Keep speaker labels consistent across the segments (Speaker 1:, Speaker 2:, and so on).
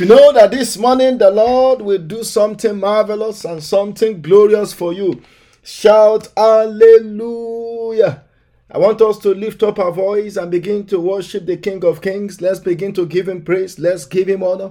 Speaker 1: You know that this morning the Lord will do something marvelous and something glorious for you, shout hallelujah. I want us to lift up our voice and begin to worship the King of Kings. Let's begin to give him praise. Let's give him honor.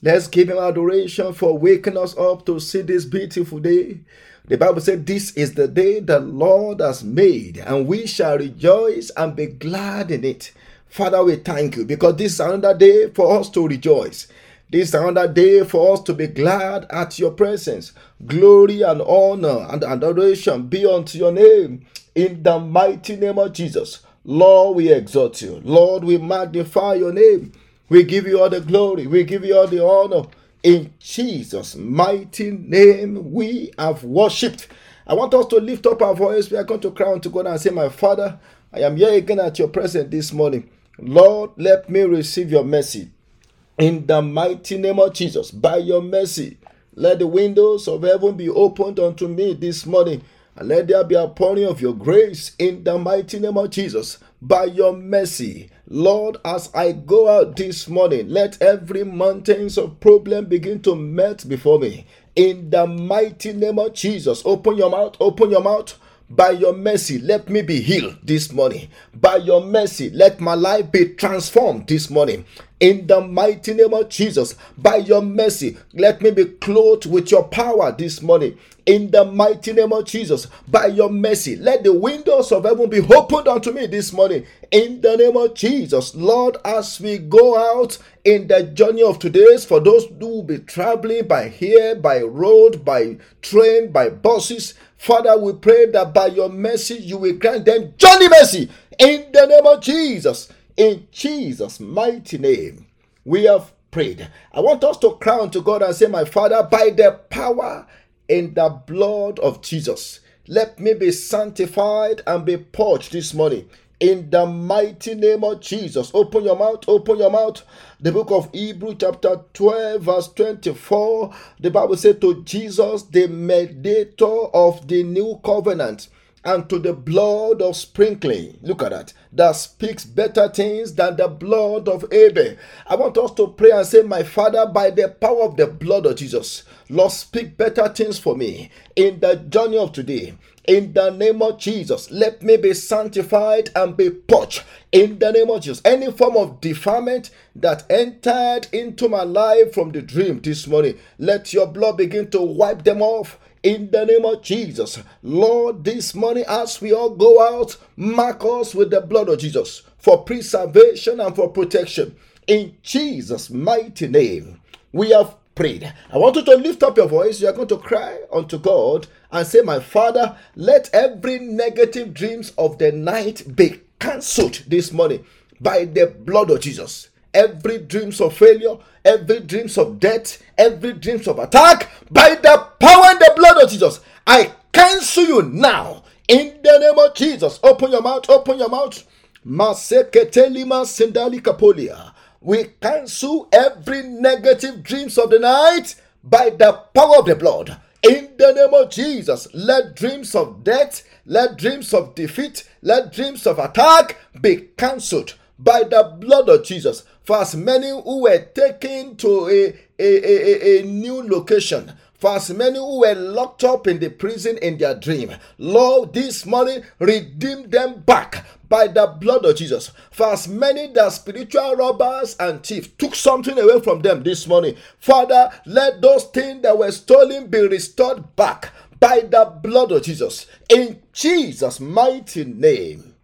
Speaker 1: Let's give him adoration for waking us up to see this beautiful day. The Bible said, This is the day the Lord has made, and we shall rejoice and be glad in it. Father, we thank you because this is another day for us to rejoice. This is another day for us to be glad at your presence. Glory and honor and adoration be unto your name in the mighty name of Jesus. Lord, we exalt you. Lord, we magnify your name. We give you all the glory. We give you all the honor. In Jesus' mighty name, we have worshipped. I want us to lift up our voice. We are going to cry unto God and say, My Father, I am here again at your presence this morning. Lord, let me receive your mercy. In the mighty name of Jesus, by your mercy, let the windows of heaven be opened unto me this morning. And let there be a pouring of your grace in the mighty name of Jesus. By your mercy, Lord, as I go out this morning, let every mountains of problem begin to melt before me. In the mighty name of Jesus, open your mouth, open your mouth. By your mercy, let me be healed this morning. By your mercy, let my life be transformed this morning. In the mighty name of Jesus, by your mercy, let me be clothed with your power this morning. In the mighty name of Jesus, by your mercy, let the windows of heaven be opened unto me this morning. In the name of Jesus, Lord, as we go out in the journey of today's, for those who will be traveling by here, by road, by train, by buses, Father, we pray that by your mercy you will grant them journey mercy in the name of Jesus. In Jesus' mighty name, we have prayed. I want us to crown to God and say, My Father, by the power in the blood of Jesus, let me be sanctified and be purged this morning in the mighty name of Jesus. Open your mouth, open your mouth. The book of Hebrew, chapter 12, verse 24. The Bible said to Jesus, the mediator of the new covenant, and to the blood of sprinkling. Look at that. That speaks better things than the blood of Abel. I want us to pray and say, My Father, by the power of the blood of Jesus, Lord, speak better things for me in the journey of today. In the name of Jesus, let me be sanctified and be purged. In the name of Jesus, any form of defilement that entered into my life from the dream this morning, let your blood begin to wipe them off in the name of Jesus. Lord, this morning as we all go out, mark us with the blood of Jesus for preservation and for protection. In Jesus' mighty name, we have prayed. I want you to lift up your voice. You are going to cry unto God and say, My Father, let every negative dreams of the night be cancelled this morning by the blood of Jesus every dreams of failure, every dreams of death, every dreams of attack by the power and the blood of Jesus. I cancel you now in the name of Jesus. Open your mouth, open your mouth. Sindali kapolia. We cancel every negative dreams of the night by the power of the blood. In the name of Jesus, let dreams of death, let dreams of defeat, let dreams of attack be cancelled by the blood of Jesus. For as many who were taken to a, a, a, a, new location, for as many who were locked up in the prison in their dream, Lord, this morning redeem them back by the blood of Jesus. For as many that spiritual robbers and thieves took something away from them this morning, Father, let those things that were stolen be restored back by the blood of Jesus. In Jesus' mighty name,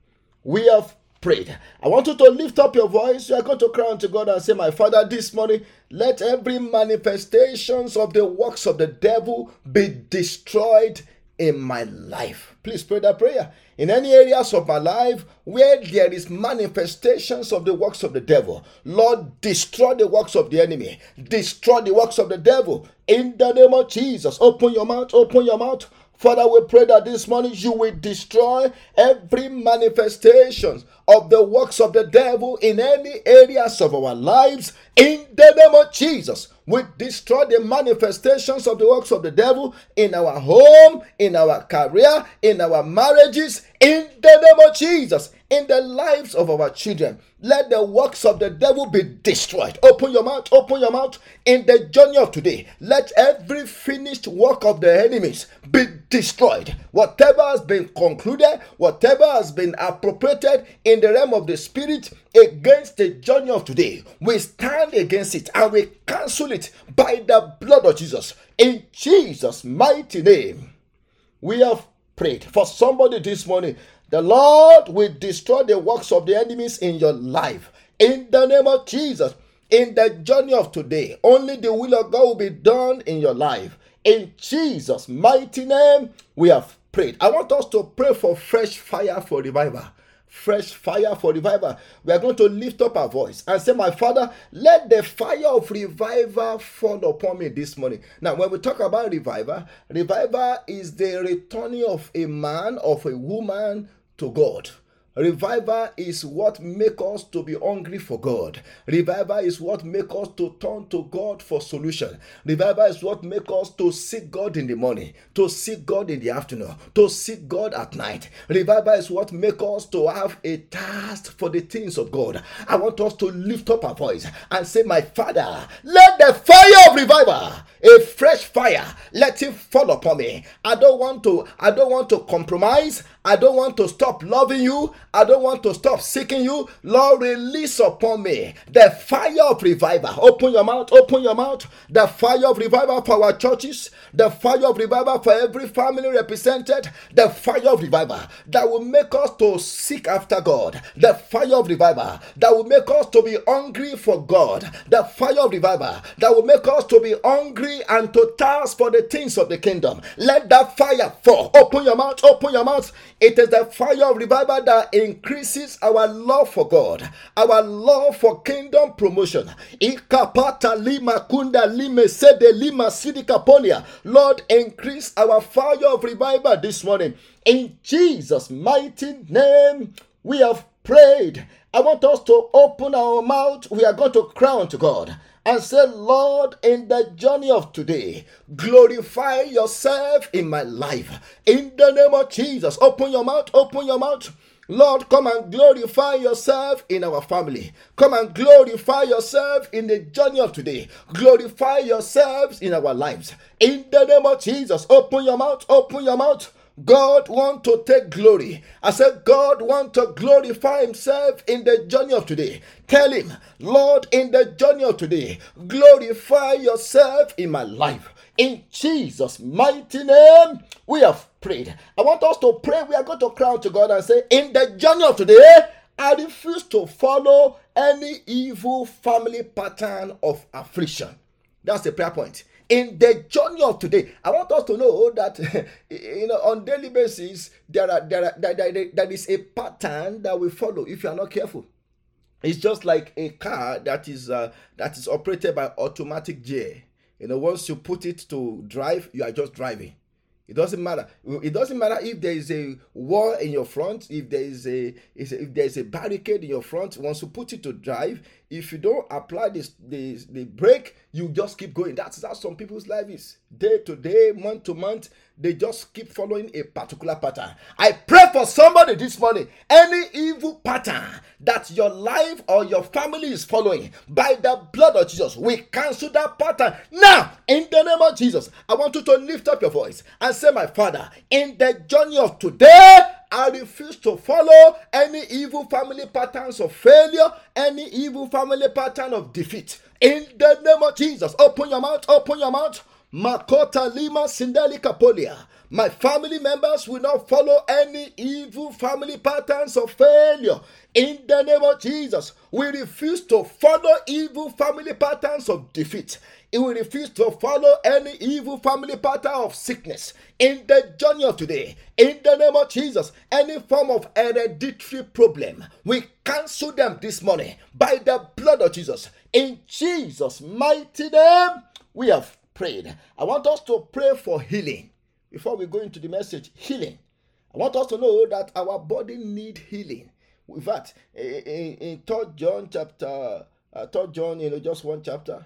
Speaker 1: we have prayed. I want you to lift up your voice. You are going to cry unto God and say, My Father, this morning, let every manifestations of the works of the devil be destroyed in my life. Please pray that prayer. In any areas of my life where there is manifestations of the works of the devil, Lord, destroy the works of the enemy. Destroy the works of the devil. In the name of Jesus, open your mouth, open your mouth. Father, we pray that this morning you will destroy every manifestation of the works of the devil in any areas of our lives In the name of Jesus, we destroy the manifestations of the works of the devil in our home, in our career, in our marriages, in the name of Jesus, in the lives of our children. Let the works of the devil be destroyed. Open your mouth, open your mouth. In the journey of today, let every finished work of the enemies be destroyed. Whatever has been concluded, whatever has been appropriated in the realm of the spirit against the journey of today, we stand against it and we cancel it by the blood of Jesus. In Jesus' mighty name, we have prayed for somebody this morning. The Lord will destroy the works of the enemies in your life. In the name of Jesus, in the journey of today, only the will of God will be done in your life. In Jesus' mighty name, we have prayed. I want us to pray for fresh fire for revival fresh fire for revival. We are going to lift up our voice and say, My Father, let the fire of revival fall upon me this morning. Now, when we talk about revival, revival is the returning of a man, of a woman to God. Revival is what make us to be hungry for God. Revival is what make us to turn to God for solution. Revival is what make us to seek God in the morning, to seek God in the afternoon, to seek God at night. Revival is what make us to have a thirst for the things of God. I want us to lift up our voice and say, "My Father, let the fire of revival, a fresh fire, let it fall upon me. I don't want to. I don't want to compromise. I don't want to stop loving you. I don't want to stop seeking you. Lord, release upon me the fire of revival. Open your mouth, open your mouth. The fire of revival for our churches, the fire of revival for every family represented, the fire of revival that will make us to seek after God, the fire of revival that will make us to be hungry for God, the fire of revival that will make us to be hungry and to thirst for the things of the kingdom. Let that fire fall. Open your mouth, open your mouth it is the fire of revival that increases our love for God, our love for kingdom promotion. Ikapata lima kunda lime sede lima sidikapolia. Lord, increase our fire of revival this morning. In Jesus' mighty name, we have prayed. I want us to open our mouth. We are going to crown to God and say, Lord, in the journey of today, glorify yourself in my life. In the name of Jesus, open your mouth, open your mouth. Lord, come and glorify yourself in our family. Come and glorify yourself in the journey of today. Glorify yourselves in our lives. In the name of Jesus, open your mouth, open your mouth. God want to take glory. I said God want to glorify himself in the journey of today. Tell him, Lord, in the journey of today, glorify yourself in my life. In Jesus' mighty name, we have prayed. I want us to pray. We are going to cry to God and say, In the journey of today, I refuse to follow any evil family pattern of affliction. That's the prayer point in the journey of today i want us to know that you know on daily basis there are there are there, there is a pattern that we follow if you are not careful it's just like a car that is uh, that is operated by automatic gear you know once you put it to drive you are just driving it doesn't matter. It doesn't matter if there is a wall in your front, if there is a, if there is a barricade in your front. Once you put it to drive, if you don't apply this the, the brake, you just keep going. That's how some people's life is. Day to day, month to month, they just keep following a particular pattern. I pray for somebody this morning. Any evil pattern that your life or your family is following by the blood of Jesus, we cancel that pattern now in the name of Jesus. I want you to lift up your voice and say, My Father, in the journey of today, I refuse to follow any evil family patterns of failure, any evil family pattern of defeat. In the name of Jesus, open your mouth, open your mouth. Makota Lima Sindeli Kapolia. My family members will not follow any evil family patterns of failure. In the name of Jesus, we refuse to follow evil family patterns of defeat. We refuse to follow any evil family pattern of sickness. In the journey of today, in the name of Jesus, any form of hereditary problem, we cancel them this morning by the blood of Jesus. In Jesus' mighty name, we have prayed. I want us to pray for healing before we go into the message healing. I want us to know that our body need healing. In fact, in, in 3 John chapter uh, third John, you know, just one chapter.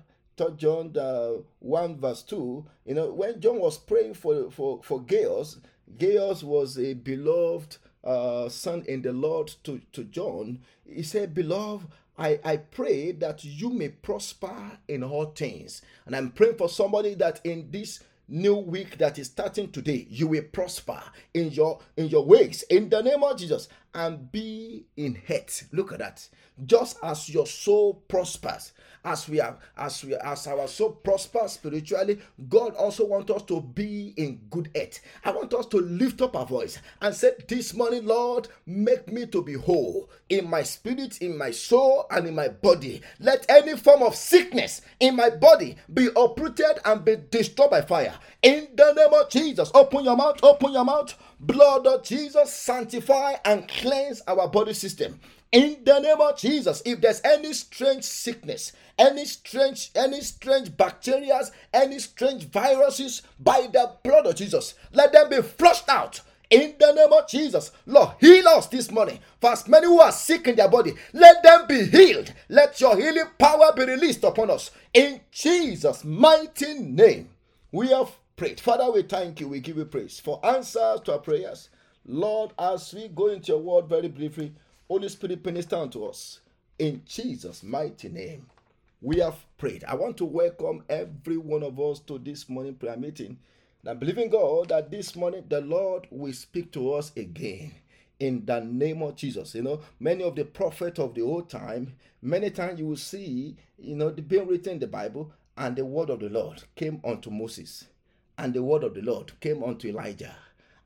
Speaker 1: John uh, 1 verse 2, you know, when John was praying for for for Gaius, Gaius was a beloved uh, son in the Lord to, to John. He said, Beloved, I, I pray that you may prosper in all things. And I'm praying for somebody that in this new week that is starting today you will prosper in your in your ways in the name of jesus and be in health. Look at that. Just as your soul prospers as we are as we as our soul prospers spiritually god also wants us to be in good health. I want us to lift up our voice and say this morning lord make me to be whole in my spirit in my soul and in my body. Let any form of sickness in my body be uprooted and be destroyed by fire in the name of jesus open your mouth open your mouth blood of jesus sanctify and cleanse our body system in the name of Jesus, if there's any strange sickness, any strange, any strange bacteria, any strange viruses, by the blood of Jesus, let them be flushed out. In the name of Jesus, Lord, heal us this morning. For as many who are sick in their body, let them be healed. Let your healing power be released upon us. In Jesus' mighty name, we have prayed. Father, we thank you. We give you praise for answers to our prayers. Lord, as we go into your word very briefly, Holy Spirit, minister unto us. In Jesus' mighty name, we have prayed. I want to welcome every one of us to this morning prayer meeting. And I'm believing God that this morning the Lord will speak to us again in the name of Jesus. You know, many of the prophets of the old time, many times you will see, you know, being written in the Bible, and the word of the Lord came unto Moses, and the word of the Lord came unto Elijah,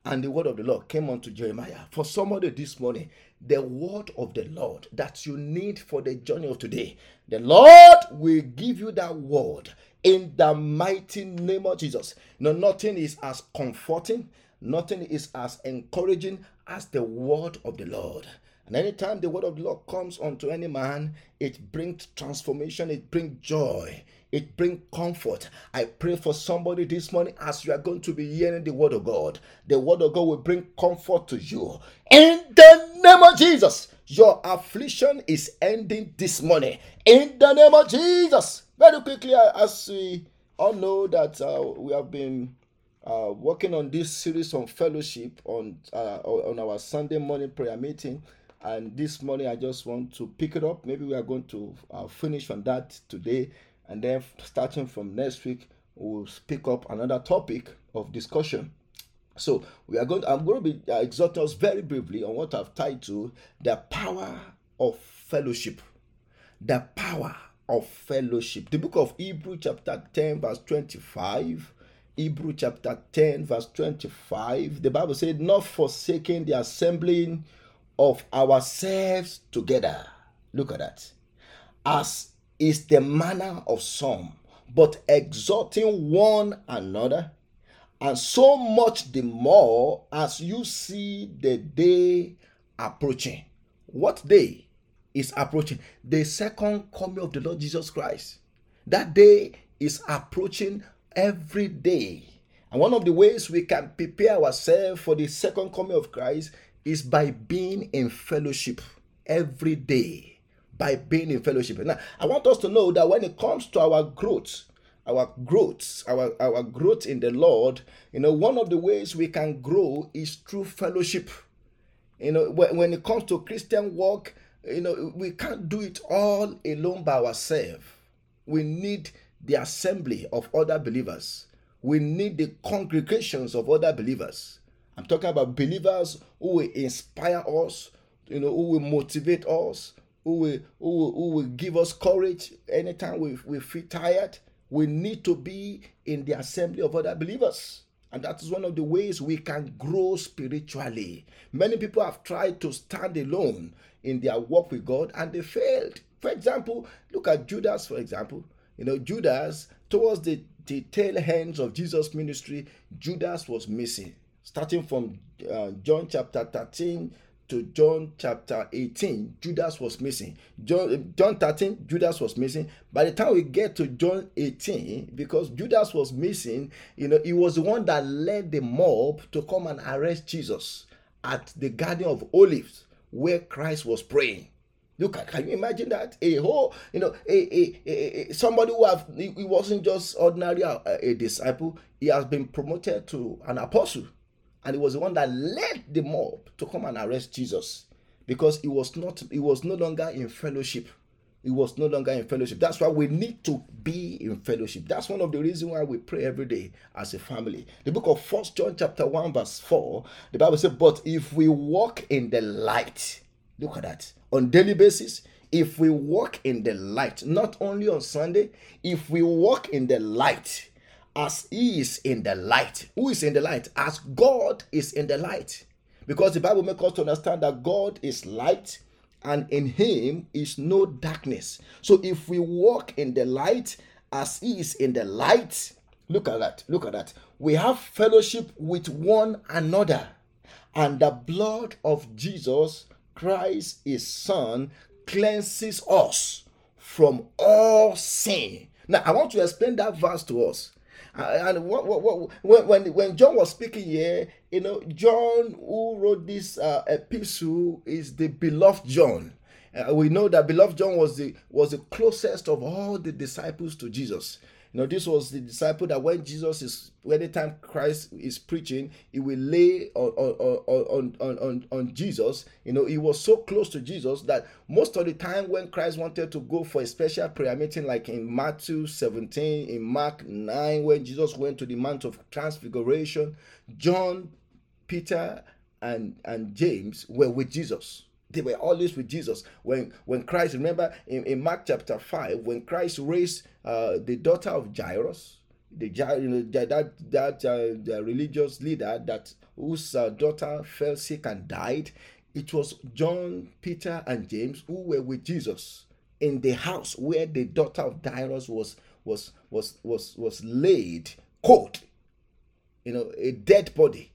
Speaker 1: and the word of the Lord came unto Jeremiah. For somebody this morning, the word of the Lord that you need for the journey of today. The Lord will give you that word in the mighty name of Jesus. No, nothing is as comforting, nothing is as encouraging as the word of the Lord. And anytime the word of the Lord comes unto any man, it brings transformation, it brings joy, it brings comfort. I pray for somebody this morning as you are going to be hearing the word of God. The word of God will bring comfort to you. In the name of Jesus, your affliction is ending this morning. In the name of Jesus. Very quickly, as we all know that uh, we have been uh, working on this series on fellowship on uh, on our Sunday morning prayer meeting and this morning I just want to pick it up. Maybe we are going to uh, finish on that today, and then starting from next week, we'll pick up another topic of discussion. So we are going. To, I'm going to be uh, exhorting us very briefly on what I've titled the power of fellowship. The power of fellowship. The book of Hebrew, chapter 10, verse 25. Hebrew chapter 10, verse 25. The Bible said, Not forsaking the assembling of ourselves together. Look at that. As is the manner of some, but exhorting one another, and so much the more as you see the day approaching. What day is approaching? The second coming of the Lord Jesus Christ. That day is approaching every day. And one of the ways we can prepare ourselves for the second coming of Christ is by being in fellowship every day. By being in fellowship. Now, I want us to know that when it comes to our growth, our growth, our, our growth in the Lord, you know, one of the ways we can grow is through fellowship. You know, when, when it comes to Christian work, you know, we can't do it all alone by ourselves. We need the assembly of other believers. We need the congregations of other believers. I'm talking about believers who will inspire us, you know, who will motivate us, who will, who will, who will give us courage anytime we, we feel tired. We need to be in the assembly of other believers. And that is one of the ways we can grow spiritually. Many people have tried to stand alone in their walk with God and they failed. For example, look at Judas, for example. You know, Judas, towards the, the tail ends of Jesus' ministry, Judas was missing starting from uh, John chapter 13 to John chapter 18, Judas was missing. John, John 13, Judas was missing. By the time we get to John 18, because Judas was missing, you know, he was the one that led the mob to come and arrest Jesus at the Garden of Olives where Christ was praying. Look, can you imagine that? A whole, you know, a, a, a, a somebody who have he, wasn't just ordinary a, uh, a disciple. He has been promoted to an apostle, and he was the one that led the mob to come and arrest Jesus because he was not, he was no longer in fellowship. He was no longer in fellowship. That's why we need to be in fellowship. That's one of the reasons why we pray every day as a family. The book of First John chapter 1 verse 4, the Bible says, "But if we walk in the light, look at that, on daily basis, if we walk in the light, not only on Sunday, if we walk in the light, as he is in the light. Who is in the light? As God is in the light. Because the Bible makes us to understand that God is light and in him is no darkness. So if we walk in the light as he is in the light, look at that, look at that. We have fellowship with one another, and the blood of Jesus Christ, his son, cleanses us from all sin. Now, I want to explain that verse to us. And what, what, what, when, when, when John was speaking here, you know, John who wrote this uh, epistle is the beloved John. Uh, we know that beloved John was the was the closest of all the disciples to Jesus. Know, this was the disciple that when Jesus is, anytime Christ is preaching, he will lay on, on, on, on, on Jesus. You know, he was so close to Jesus that most of the time when Christ wanted to go for a special prayer meeting, like in Matthew 17, in Mark 9, when Jesus went to the Mount of Transfiguration, John, Peter, and, and James were with Jesus they were always with Jesus. When when Christ, remember in, in Mark chapter 5, when Christ raised uh, the daughter of Jairus, the that that uh, the religious leader that whose uh, daughter fell sick and died, it was John, Peter, and James who were with Jesus in the house where the daughter of Jairus was was was was was laid cold, you know, a dead body.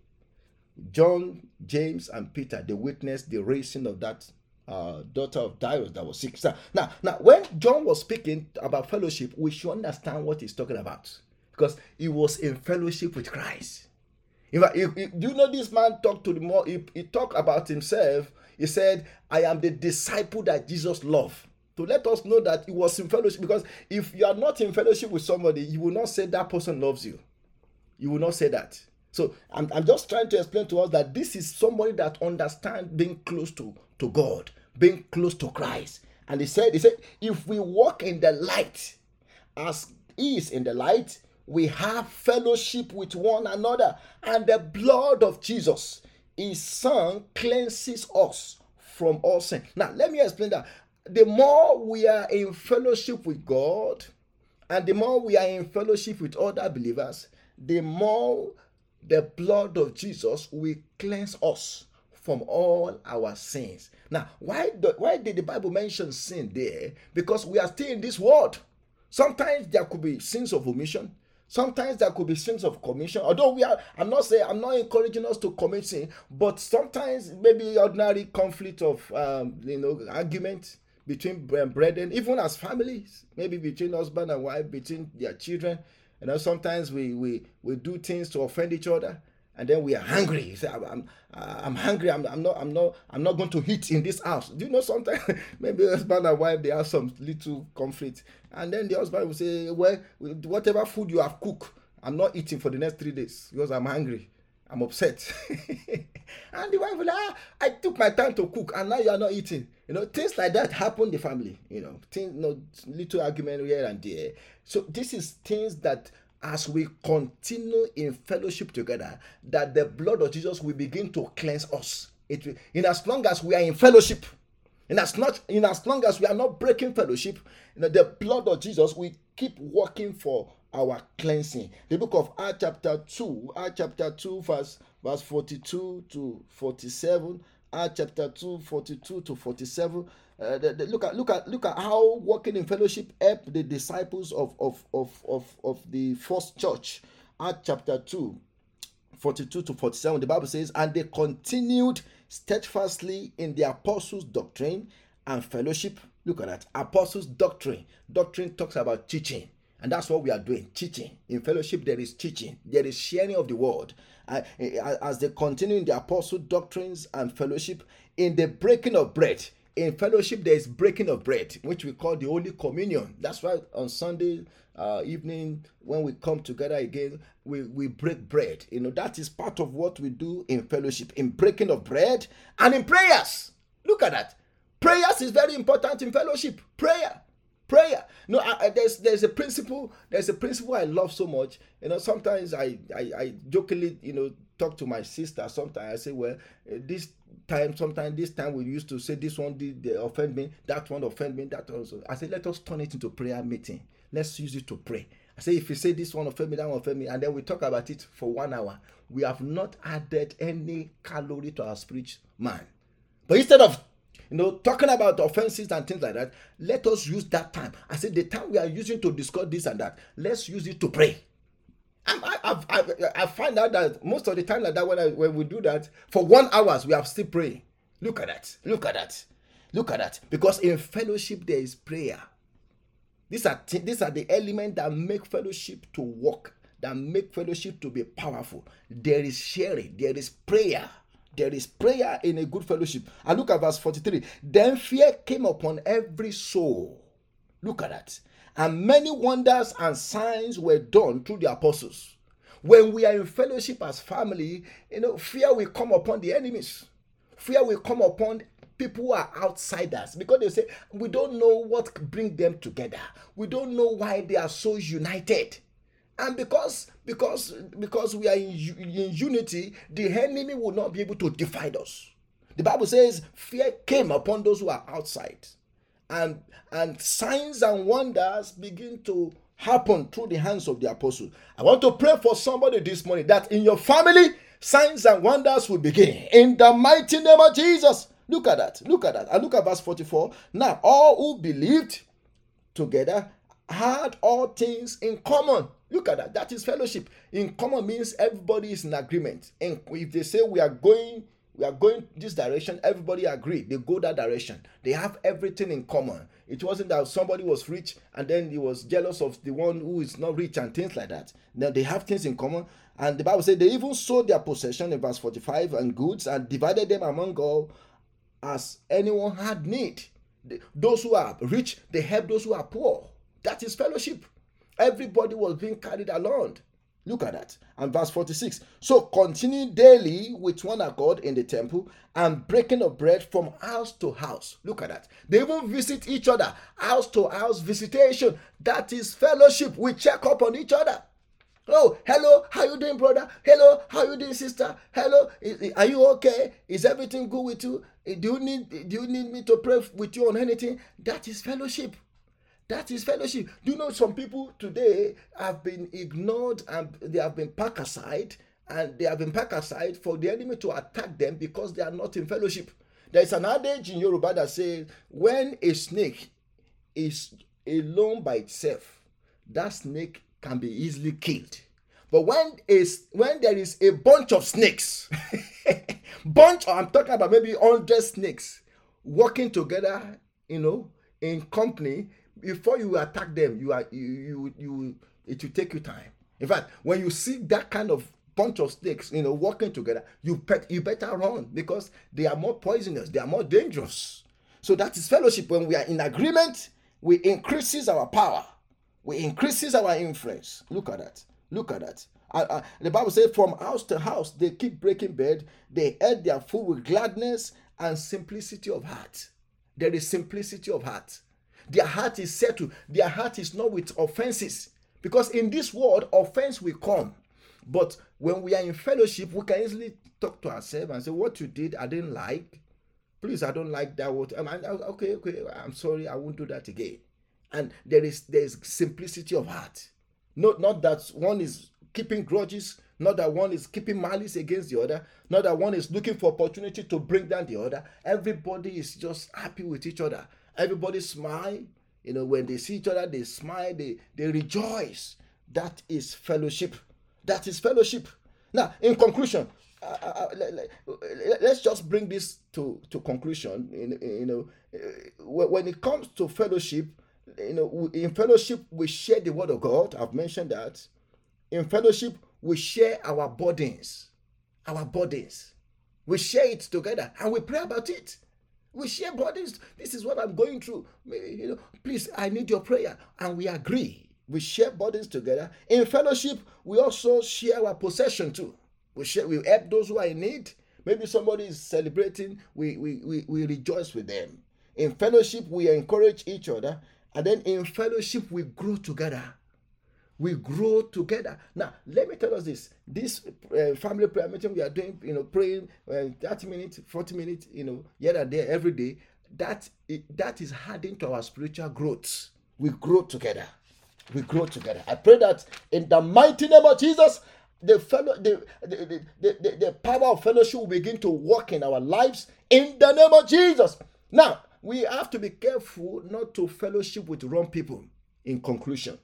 Speaker 1: John, James, and Peter, they witnessed the raising of that uh, daughter of Jairus that was sick. Now, now, when John was speaking about fellowship, we should understand what he's talking about because he was in fellowship with Christ. In fact, do you know this man talked to the more? He, he talked about himself. He said, "I am the disciple that Jesus loved." To let us know that he was in fellowship, because if you are not in fellowship with somebody, you will not say that person loves you. You will not say that. So I'm, I'm just trying to explain to us that this is somebody that understands being close to, to God, being close to Christ. And he said, he said, if we walk in the light as he is in the light, we have fellowship with one another, and the blood of Jesus, his son, cleanses us from all sin. Now, let me explain that. The more we are in fellowship with God, and the more we are in fellowship with other believers, the more the blood of Jesus will cleanse us from all our sins. Now, why, do, why did the Bible mention sin there? Because we are still in this world. Sometimes there could be sins of omission. Sometimes there could be sins of commission. Although we are, I'm not saying I'm not encouraging us to commit sin, but sometimes maybe ordinary conflict of um, you know argument between brethren, even as families, maybe between husband and wife, between their children, you know, sometimes we we we do things to offend each other, and then we are hungry. You say, I'm I'm hungry. I'm, I'm not I'm not I'm not going to eat in this house. Do you know sometimes maybe husband and wife they have some little conflict, and then the husband will say, well, whatever food you have cooked, I'm not eating for the next three days because I'm hungry. I'm upset. and the wife will ah, I took my time to cook and now you are not eating. You know, things like that happen in the family. You know, things, you know, little argument here and there. So this is things that as we continue in fellowship together, that the blood of Jesus will begin to cleanse us. It will, in as long as we are in fellowship, in as not in as long as we are not breaking fellowship, you know, the blood of Jesus will keep working for our cleansing. The book of Acts chapter 2, Acts chapter 2, verse verse 42 to 47 Acts chapter 2, 42 to 47. Uh, the, the, look at look at look at how working in fellowship helped the disciples of of, of, of, of the first church. Acts chapter 2, 42 to 47. The Bible says, and they continued steadfastly in the apostles' doctrine and fellowship. Look at that. Apostles' doctrine. Doctrine talks about teaching. And that's what we are doing teaching. In fellowship, there is teaching, there is sharing of the word. As they continue in the apostle doctrines and fellowship, in the breaking of bread, in fellowship there is breaking of bread which we call the holy communion. That's why on sunday uh, evening when we come together again we, we break bread. You know that is part of what we do in fellowship in breaking of bread and in prayers. Look at that. Prayers is very important in fellowship. Prayer prayer. No I, I, there's there's a principle there's a principle i love so much. You know sometimes i i, I jokingly you know talk to my sister sometimes. I say well eh, this time sometimes this time we used to say this one did offend me that one offend me that also. I say let us turn it into prayer meeting. Let's use it to pray. I say if you say this one offend me that one offend me and then we talk about it for one hour we have not added any calorie to our spirit man but instead of you know, talking about offenses and things like that, let us use that time. I said, the time we are using to discuss this and that, let's use it to pray. I, I, I, I find out that most of the time like that when, I, when we do that, for one hours, we are still praying. Look at that. Look at that. Look at that. Because in fellowship, there is prayer. These are, these are the elements that make fellowship to work, that make fellowship to be powerful. There is sharing, there is prayer there is prayer in a good fellowship. And look at verse 43. Then fear came upon every soul. Look at that. And many wonders and signs were done through the apostles. When we are in fellowship as family, you know, fear will come upon the enemies. Fear will come upon people who are outsiders because they say we don't know what bring them together. We don't know why they are so united and because because because we are in, in unity the enemy will not be able to divide us. The bible says fear came upon those who are outside. And and signs and wonders begin to happen through the hands of the apostles. I want to pray for somebody this morning that in your family signs and wonders will begin. In the mighty name of jesus. Look at that. Look at that. And look at verse 44 now all who believed together had all things in common Look at that. That is fellowship. In common means everybody is in agreement. And if they say we are going, we are going this direction, everybody agree. They go that direction. They have everything in common. It wasn't that somebody was rich and then he was jealous of the one who is not rich and things like that. Now they have things in common. And the Bible said they even sold their possession in verse 45 and goods and divided them among all as anyone had need. Those who are rich, they help those who are poor. That is fellowship. Everybody was being carried along. Look at that. And verse 46. So continue daily with one accord in the temple and breaking of bread from house to house. Look at that. They even visit each other, house to house visitation. That is fellowship. We check up on each other. Oh, hello, how you doing, brother? Hello, how you doing, sister? Hello, are you okay? Is everything good with you? Eh, do you need do you need me to pray with you on anything? That is fellowship. That is fellowship. Do you know some people today have been ignored and they have been packed aside and they have been packed aside for the enemy to attack them because they are not in fellowship. There is an adage in Yoruba that says when a snake is alone by itself, that snake can be easily killed. But when is when there is a bunch of snakes, bunch I'm talking about maybe hundred snakes working together, you know, in company, before you attack them you are you you, you it will take you time. In fact when you see that kind of bunch of snakes you know working together you pet you better run because they are more poisonous they are more dangerous. So that is fellowship. When we are in agreement we increases our power. We increases our influence. Look at that. Look at that. Uh, uh, the bible says from house to house they keep breaking bread. They eat their food with gladness and simplicity of heart. There is simplicity of heart their heart is settled. Their heart is not with offenses. Because in this world, offense will come. But when we are in fellowship, we can easily talk to ourselves and say, What you did, I didn't like. Please, I don't like that. What am I, okay, okay, I'm sorry, I won't do that again. And there is there is simplicity of heart. Not not that one is keeping grudges, not that one is keeping malice against the other, not that one is looking for opportunity to bring down the other. Everybody is just happy with each other. Everybody smile. You know, when they see each other, they smile, they, they rejoice. That is fellowship. That is fellowship. Now, in conclusion, uh, uh, uh let, us just bring this to, to conclusion. You know, uh, when it comes to fellowship, you know, in fellowship, we share the word of God. I've mentioned that. In fellowship, we share our burdens. Our burdens. We share it together and we pray about it. We share burdens. This is what I'm going through. You know, please, I need your prayer. And we agree. We share burdens together. In fellowship, we also share our possession too. We share, we help those who are in need. Maybe somebody is celebrating, we, we, we, we rejoice with them. In fellowship, we encourage each other. And then in fellowship, we grow together. We grow together. Now, let me tell us this: this uh, family prayer meeting we are doing, you know, praying uh, 30 minutes, 40 minutes, you know, here and there every day. That that is adding to our spiritual growth. We grow together. We grow together. I pray that in the mighty name of Jesus, the fellow the, the, the, the, the power of fellowship will begin to work in our lives in the name of Jesus. Now, we have to be careful not to fellowship with wrong people in conclusion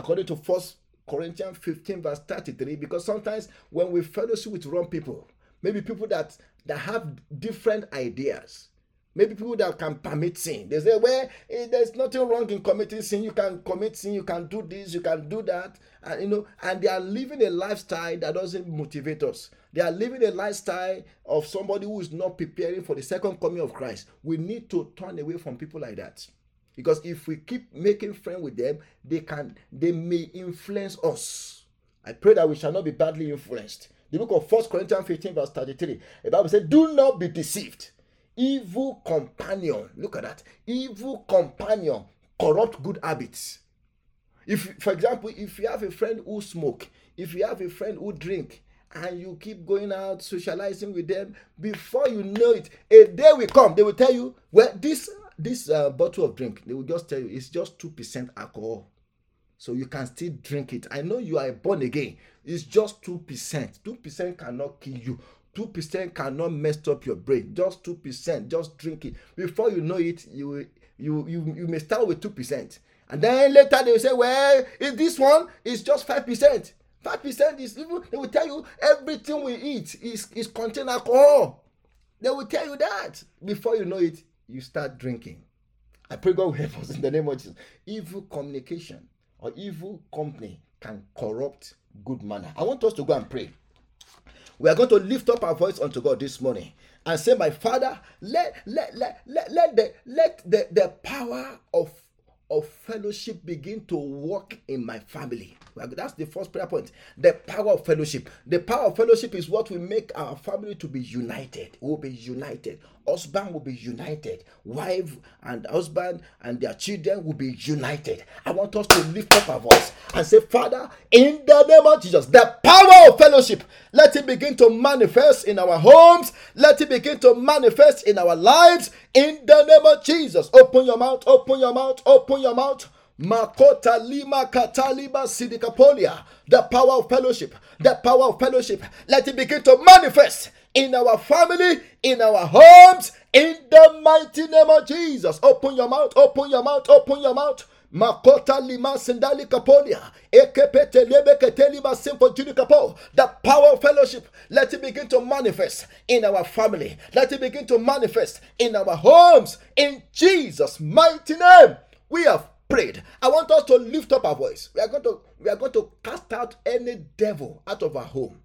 Speaker 1: according to First Corinthians 15, verse 33, because sometimes when we fellowship with wrong people, maybe people that, that have different ideas, maybe people that can permit sin. They say, well, eh, there's nothing wrong in committing sin. You can commit sin, you can do this, you can do that. And you know, and they are living a lifestyle that doesn't motivate us. They are living a lifestyle of somebody who is not preparing for the second coming of Christ. We need to turn away from people like that. Because if we keep making friends with them, they can they may influence us. I pray that we shall not be badly influenced. The book of First Corinthians 15, verse 33. The Bible said, Do not be deceived. Evil companion, look at that. Evil companion corrupt good habits. If, for example, if you have a friend who smoke, if you have a friend who drink, and you keep going out socializing with them, before you know it, a day will come. They will tell you, well, this this uh, bottle of drink, they will just tell you it's just 2% alcohol. So you can still drink it. I know you are born again. It's just 2%. 2% cannot kill you. 2% cannot mess up your brain. Just 2%. Just drink it. Before you know it, you you you, you may start with 2%. And then later they will say, well, if this one is just 5%. 5% is even, they will tell you everything we eat is, is contain alcohol. They will tell you that. Before you know it, you start drinking. I pray God will help us in the name of Jesus. Evil communication or evil company can corrupt good manner. I want us to go and pray. We are going to lift up our voice unto God this morning and say, My Father, let let let let, let the let the, the power of of fellowship begin to work in my family. That's the first prayer point. The power of fellowship. The power of fellowship is what will make our family to be united. We'll be united. Husband will be united. Wife and husband and their children will be united. I want us to lift up our voice and say, Father, in the name of Jesus, the power of fellowship, let it begin to manifest in our homes. Let it begin to manifest in our lives. In the name of Jesus. Open your mouth, open your mouth, open your mouth. Makota lima kataliba sidikapolia. The power of fellowship. The power of fellowship. Let it begin to manifest in our family, in our homes, in the mighty name of Jesus. Open your mouth, open your mouth, open your mouth. Makota lima sindali kapolia. Ekepete lebe symphony kapo. The power of fellowship. Let it begin to manifest in our family. Let it begin to manifest in our homes. In Jesus' mighty name. We have prayed. I want us to lift up our voice. We are going to we are going to cast out any devil out of our home,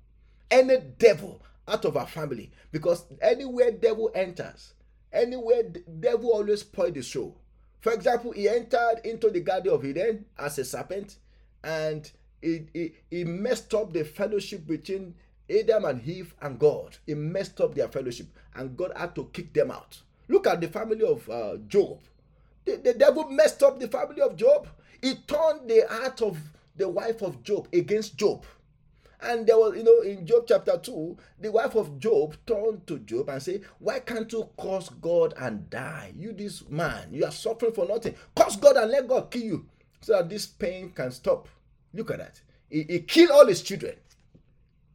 Speaker 1: any devil out of our family, because anywhere devil enters, anywhere devil always spoil the show. For example, he entered into the garden of Eden as a serpent, and he, he, he messed up the fellowship between Adam and Eve and God. He messed up their fellowship, and God had to kick them out. Look at the family of uh, Job. The, the devil messed up the family of Job. He turned the heart of the wife of Job against Job. And there was, you know, in Job chapter 2, the wife of Job turned to Job and said, Why can't you curse God and die? You, this man, you are suffering for nothing. Curse God and let God kill you so that this pain can stop. Look at that. He, he killed all his children.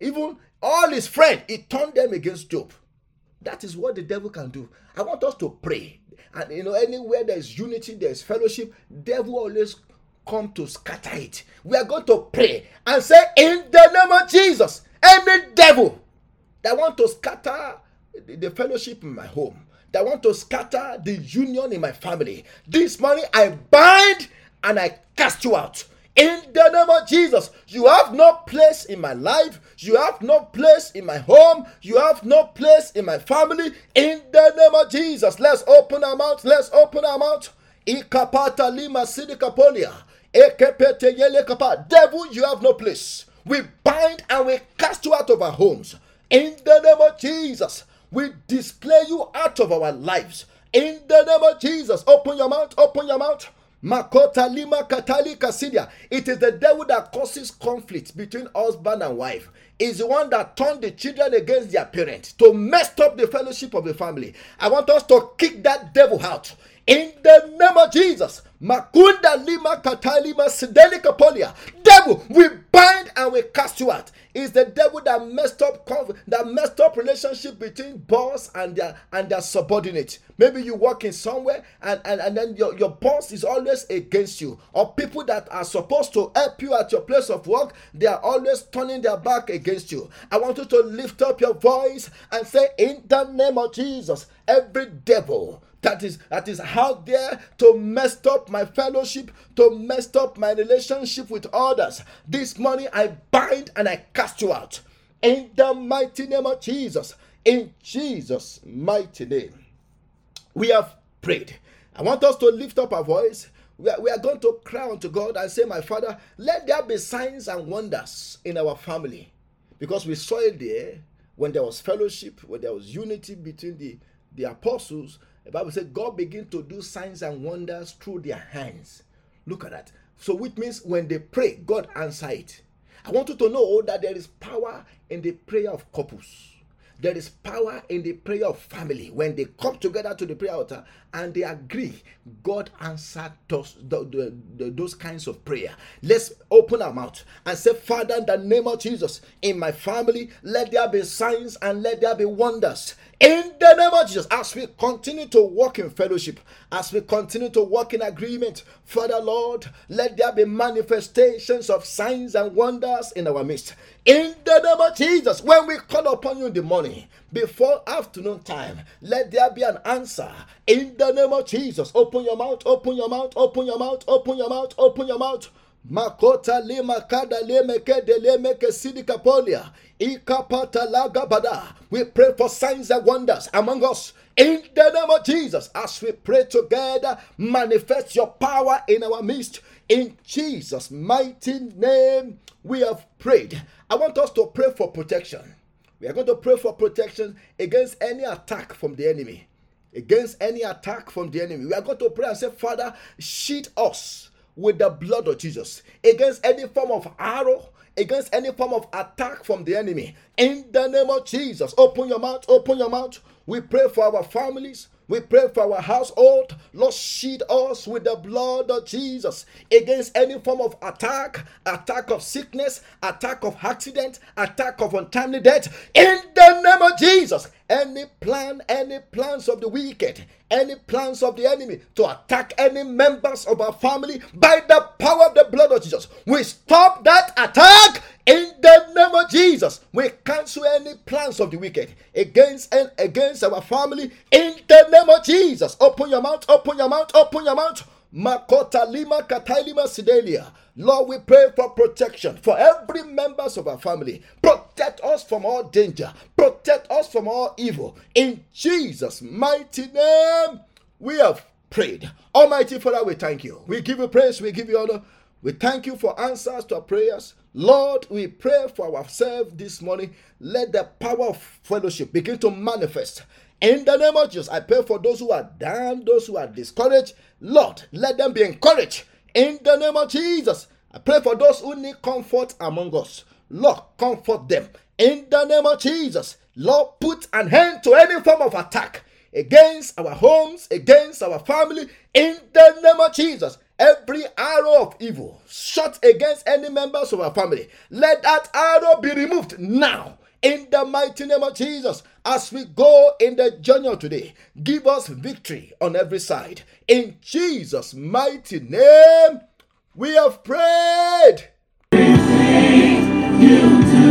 Speaker 1: Even all his friends, he turned them against Job. That is what the devil can do. I want us to pray. And you know, anywhere there's unity, there's fellowship, devil always come to scatter it. We are going to pray and say, in the name of Jesus, any devil that want to scatter the fellowship in my home, that want to scatter the union in my family, this morning I bind and I cast you out In the name of Jesus, you have no place in my life. You have no place in my home. You have no place in my family. In the name of Jesus, let's open our mouth. Let's open our mouth. Ikapata. Devil, you have no place. We bind and we cast you out of our homes. In the name of Jesus, we display you out of our lives. In the name of Jesus, open your mouth, open your mouth. Makota lima katali kasidia. It is the devil that causes conflict between husband and wife. Is the one that turned the children against their parents to mess up the fellowship of the family. I want us to kick that devil out in the name of Jesus. Makunda lima katalima sidelika polia. Devil, we bind and we cast you out. It's the devil that messed up that messed up relationship between boss and their and their subordinate. Maybe you work in somewhere and, and, and then your, your boss is always against you. Or people that are supposed to help you at your place of work, they are always turning their back against you. I want you to lift up your voice and say, In the name of Jesus, every devil that is that is out there to mess up my fellowship to mess up my relationship with others. This morning i bind and i cast you out. In the mighty name of jesus. In jesus mighty name. We have prayed. I want us to lift up our voice. We are, we are going to cry unto god and say my father let there be signs and wonders in our family. Because we saw it there when there was fellowship when there was unity between the the apostles the Bible said God began to do signs and wonders through their hands. Look at that. So, which means when they pray, God answer it. I want you to know oh, that there is power in the prayer of couples. There is power in the prayer of family. When they come together to the prayer altar and they agree, God answered those, the, the, the, those kinds of prayer. Let's open our mouth and say, Father, in the name of Jesus, in my family, let there be signs and let there be wonders. In the name of Jesus, as we continue to walk in fellowship, as we continue to walk in agreement, Father Lord, let there be manifestations of signs and wonders in our midst. In the name of Jesus, when we call upon you in the morning, before afternoon time, let there be an answer. In the name of Jesus, open your mouth, open your mouth, open your mouth, open your mouth, open your mouth. Makota lima kada lemeke de lemeke sidikapolia. Ikapata lagabada. We pray for signs and wonders among us. In the name of Jesus, as we pray together, manifest your power in our midst. In Jesus' mighty name, we have prayed. I want us to pray for protection. We are going to pray for protection against any attack from the enemy. Against any attack from the enemy. We are going to pray and say, Father, sheet us with the blood of Jesus against any form of arrow, against any form of attack from the enemy. In the name of Jesus, open your mouth, open your mouth. We pray for our families. We pray for our household. Lord, sheet us with the blood of Jesus against any form of attack, attack of sickness, attack of accident, attack of untimely death. In the name of Jesus, any plan, any plans of the wicked, any plans of the enemy to attack any members of our family by the power of the blood of Jesus. We stop that attack in the name of Jesus. We cancel any plans of the wicked against and against our family in the name of Jesus. Open your mouth, open your mouth, open your mouth. Makota lima katailima sidelia. Lord, we pray for protection for every members of our family. Protect us from all danger. Protect us from all evil. In Jesus' mighty name, we have prayed. Almighty Father, we thank you. We give you praise. We give you honor. We thank you for answers to our prayers. Lord, we pray for ourselves this morning. Let the power of fellowship begin to manifest. In the name of Jesus, I pray for those who are down, those who are discouraged. Lord, let them be encouraged. In the name of Jesus, I pray for those who need comfort among us. Lord, comfort them. In the name of Jesus, Lord, put an end to any form of attack against our homes, against our family. In the name of Jesus, every arrow of evil shot against any members of our family, let that arrow be removed now. In the mighty name of Jesus, as we go in the journey today, give us victory on every side. In Jesus' mighty name, we have prayed. You